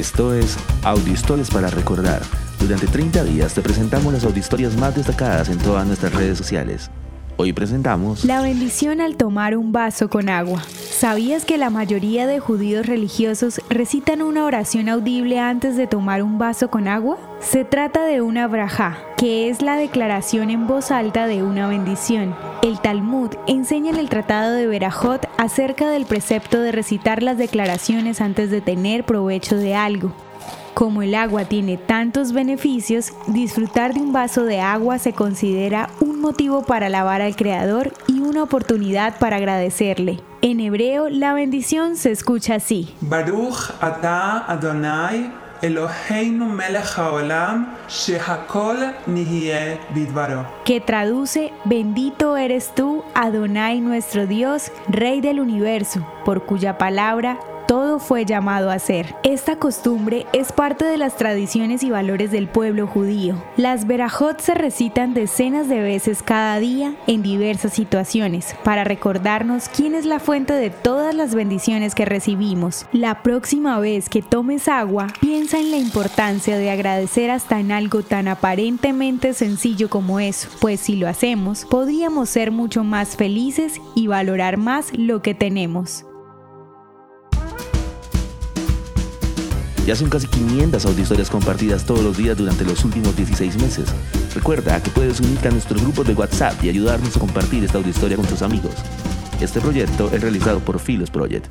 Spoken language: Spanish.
Esto es Audiohistorias para Recordar. Durante 30 días te presentamos las audiohistorias más destacadas en todas nuestras redes sociales. Hoy presentamos La bendición al tomar un vaso con agua. ¿Sabías que la mayoría de judíos religiosos recitan una oración audible antes de tomar un vaso con agua? Se trata de una braja, que es la declaración en voz alta de una bendición. El Talmud enseña en el Tratado de Berajot acerca del precepto de recitar las declaraciones antes de tener provecho de algo. Como el agua tiene tantos beneficios, disfrutar de un vaso de agua se considera un motivo para alabar al Creador y una oportunidad para agradecerle. En hebreo, la bendición se escucha así. Baruch atah Adonai Que traduce Bendito eres tú, Adonai nuestro Dios, Rey del universo, por cuya palabra todo fue llamado a ser. Esta costumbre es parte de las tradiciones y valores del pueblo judío. Las Berajot se recitan decenas de veces cada día en diversas situaciones para recordarnos quién es la fuente de todas las bendiciones que recibimos. La próxima vez que tomes agua, piensa en la importancia de agradecer hasta en algo tan aparentemente sencillo como eso, pues si lo hacemos, podríamos ser mucho más felices y valorar más lo que tenemos. Ya son casi 500 audiohistorias compartidas todos los días durante los últimos 16 meses. Recuerda que puedes unirte a nuestros grupos de WhatsApp y ayudarnos a compartir esta audiohistoria con tus amigos. Este proyecto es realizado por Philos Project.